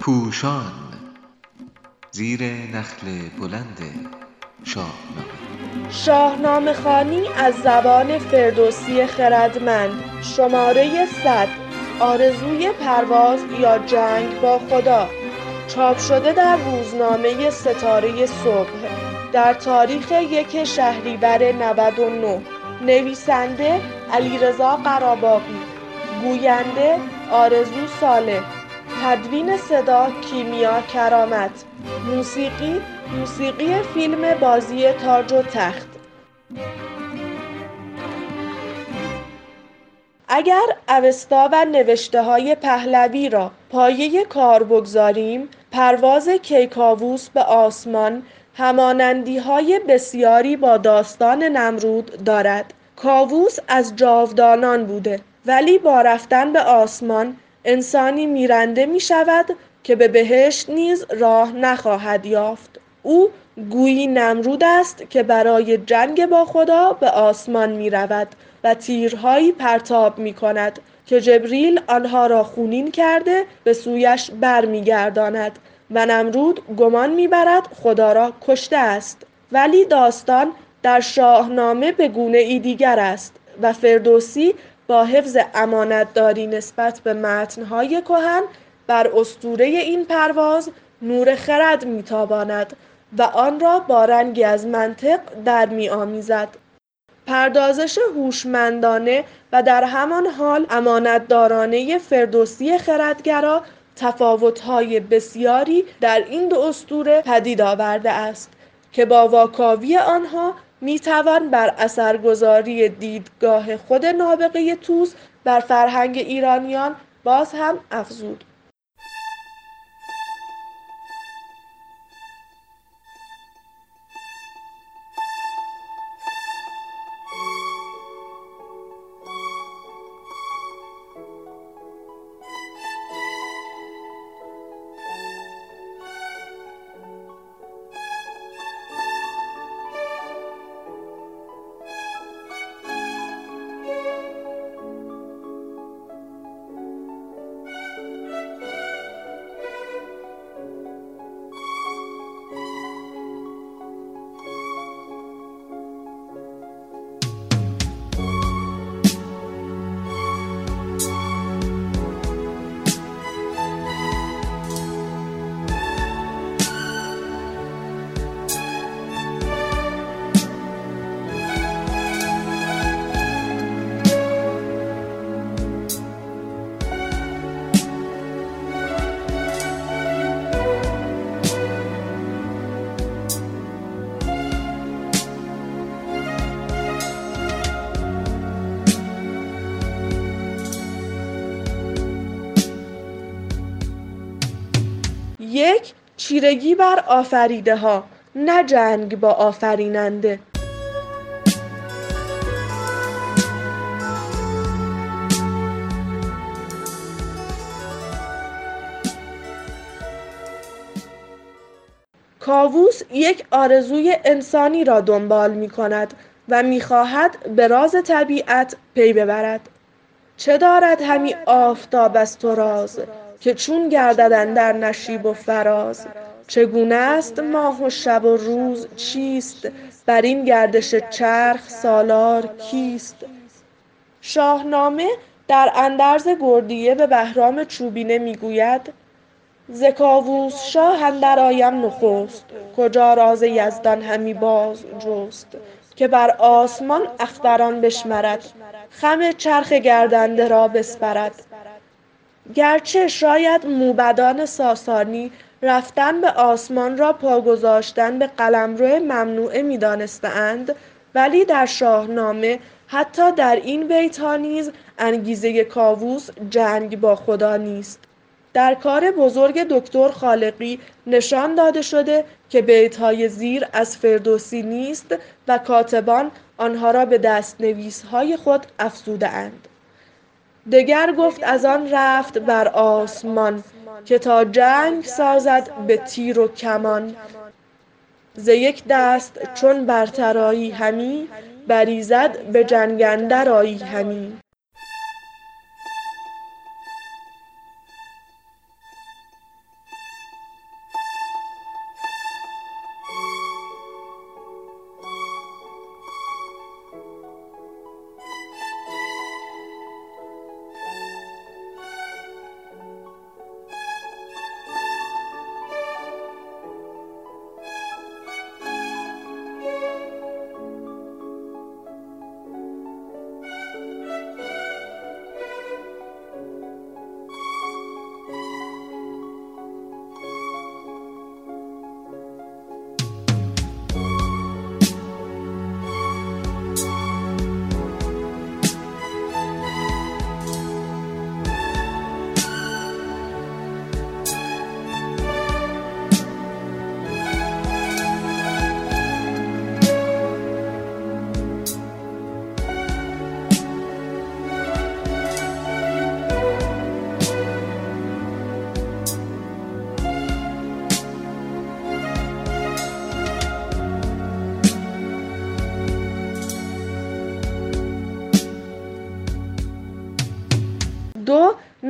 پوشان زیر نخل بلند شاهنامه. شاهنامه خوانی از زبان فردوسی خردمند. شماره صد آرزوی پرواز یا جنگ با خدا. چاپ شده در روزنامه ستاره صبح. در تاریخ یک شهریور 99 نویسنده علیرضا قراباغی گوینده آرزو صالح تدوین صدا کیمیا کرامت. موسیقی موسیقی فیلم بازی تاج و تخت. اگر اوستا و نوشته های پهلوی را پایه کار بگذاریم پرواز کیکاووس به آسمان همانندی های بسیاری با داستان نمرود دارد. کاووس از جاودانان بوده. ولی با رفتن به آسمان انسانی میرنده می شود که به بهشت نیز راه نخواهد یافت. او گویی نمرود است که برای جنگ با خدا به آسمان می رود و تیرهایی پرتاب می کند که جبریل آنها را خونین کرده به سویش برمیگرداند و نمرود گمان می‌برد خدا را کشته است. ولی داستان در شاهنامه به گونه ای دیگر است و فردوسی با حفظ امانتداری نسبت به متنهای کهن بر اسطوره این پرواز نور خرد میتاباند و آن را با رنگی از منطق در میآمیزد. پردازش هوشمندانه و در همان حال امانتدارانه فردوسی خردگرا تفاوت‌های بسیاری در این دو اسطوره پدید آورده است که با واکاوی آنها می‌توان بر اثرگذاری دیدگاه خود نابغه توس بر فرهنگ ایرانیان باز هم افزود. یک چیرگی بر آفریده ها نه جنگ با آفریننده. کاووس یک آرزوی انسانی را دنبال می کند و می خواهد به راز طبیعت پی ببرد. چه دارد همی آفتاب از تو راز که چون گردد در نشیب و فراز چگونه است ماه و شب و روز چیست؟ بر این گردش چرخ سالار کیست؟ شاهنامه در اندرز گردیه به بهرام چوبینه می‌گوید ز کاووس شاه اندر آیم نخست کجا راز یزدان همی باز جست؟ که بر آسمان اختران بشمرد خم چرخ گردنده را بسپرد. گرچه شاید موبدان ساسانی رفتن به آسمان را پا گذاشتن به قلمرو ممنوعه میدانستهاند ولی در شاهنامه حتی در این بیتها نیز انگیزه کاووس جنگ با خدا نیست در کار بزرگ دکتر خالقی نشان داده شده که بیتهای زیر از فردوسی نیست و کاتبان آنها را به دستنویسهای خود افزوده اند. دگر گفت از آن رفت بر آسمان که تا جنگ سازد به تیر و کمان. ز یک دست چون برتر همی بر ایزد به جنگ اندر آیی همی.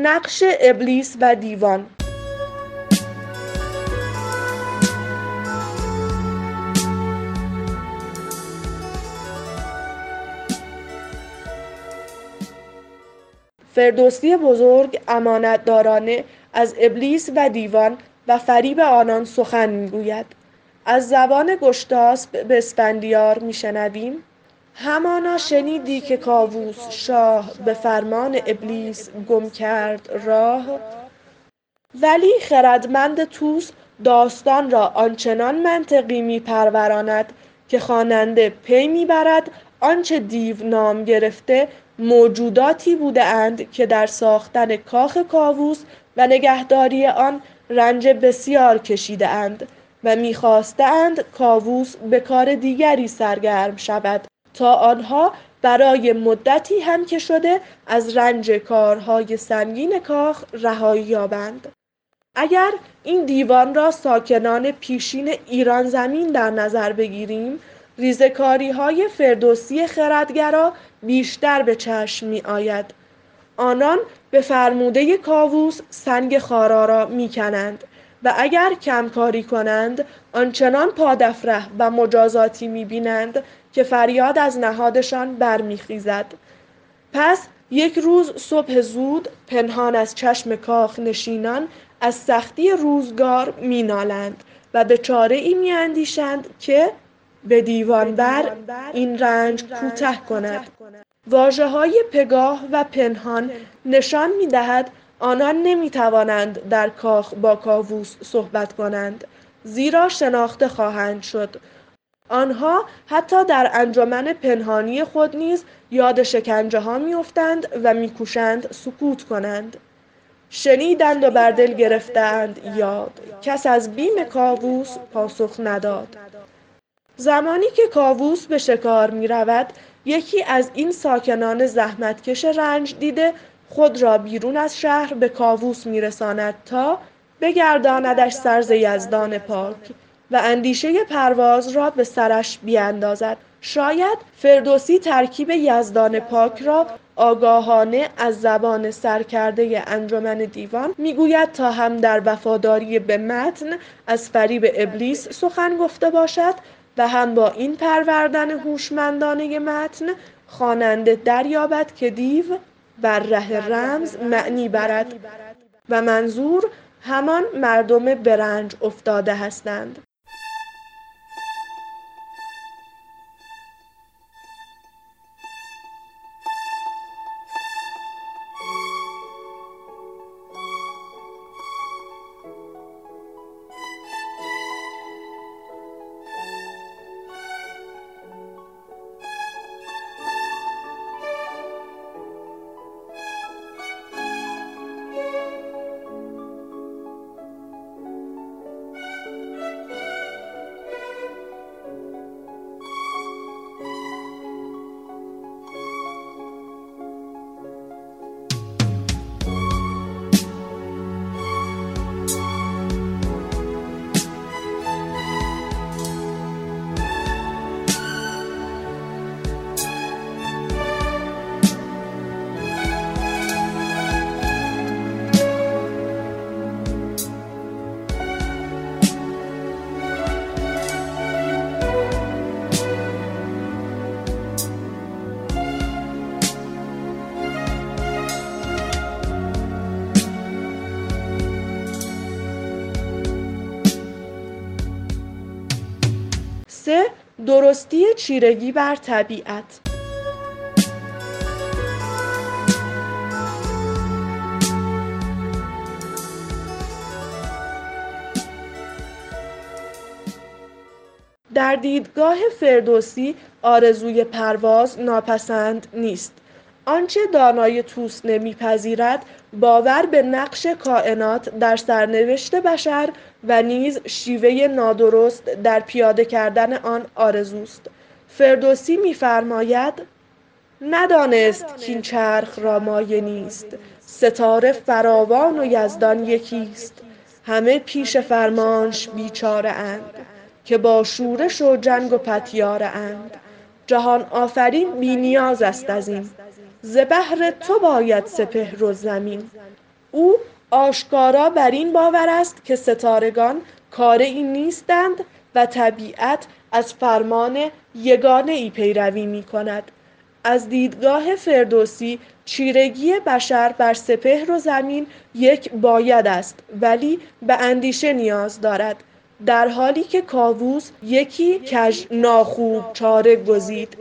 نقش ابلیس و دیوان. فردوسی بزرگ امانتدارانه از ابلیس و دیوان و فریب آنان سخن می‌گوید. از زبان گشتاسب به اسفندیار میشنویم. همانا شنیدی که کاووس شاه به فرمان ابلیس گم کرد راه؟ ولی خردمند توس داستان را آنچنان منطقی میپروراند که خواننده پی می‌برد آنچه دیو نام گرفته موجوداتی بوده اند که در ساختن کاخ کاووس و نگهداری آن رنج بسیار کشیده اند و می‌خواستند کاووس به کار دیگری سرگرم شود. تا آنها برای مدتی هم که شده از رنج کارهای سنگین کاخ رهایی یابند اگر این دیوان را ساکنان پیشین ایران زمین در نظر بگیریم ریزکاری های فردوسی خردگرا بیشتر به چشم می آید. آنان به فرموده کاووس سنگ خارا را می کنند و اگر کمکاری کنند آنچنان پادفره و مجازاتی می بینند که فریاد از نهادشان برمیخیزد. پس یک روز صبح زود پنهان از چشم کاخ نشینان از سختی روزگار مینالند و به چاره ای می اندیشند که به دیوان بر این رنج کوته کند واجه های پگاه و پنهان نشان می دهد آنان نمی توانند در کاخ با کاووس صحبت کنند زیرا شناخته خواهند شد. آنها حتی در انجمن پنهانی خود نیز یاد شکنجه ها میافتند و میکوشند سکوت کنند. شنیدند و بر دل گرفتند یاد. کس از بیم کاووس پاسخ نداد. زمانی که کاووس به شکار می رود یکی از این ساکنان زحمتکش رنج دیده خود را بیرون از شهر به کاووس می رساند تا بگرداندش سرز یزدان پاک و اندیشه پرواز را به سرش بیاندازد شاید فردوسی ترکیب یزدان پاک را آگاهانه از زبان سرکرده انجمن دیوان می‌گوید تا هم در وفاداری به متن از فریب ابلیس سخن گفته باشد و هم با این پروردن هوشمندانه متن خواننده دریابد که دیو بر ره رمز معنی برد و منظور همان مردم برنج افتاده هستند. چیرگی بر طبیعت. در دیدگاه فردوسی آرزوی پرواز ناپسند نیست. آنچه دانای توس نمیپذیرد باور به نقش کائنات در سرنوشت بشر و نیز شیوه نادرست در پیاده کردن آن آرزوست. فردوسی می‌فرماید ندانست کاین چرخ را مایه نیست ستاره فراوان و یزدان یکیست. همه پیش فرمانش بیچاره اند که با شورش و جنگ و پتیاره اند. جهان آفرین بی نیاز است از این. ز بهر تو باید سپهر و زمین. او آشکارا بر این باور است که ستارگان کاره نیستند و طبیعت از فرمان یگانه ای پیروی می کند. از دیدگاه فردوسی چیرگی بشر بر سپهر و زمین یک باید است ولی به اندیشه نیاز دارد. در حالی که کاووس یکی کژ ناخوب چاره گزید.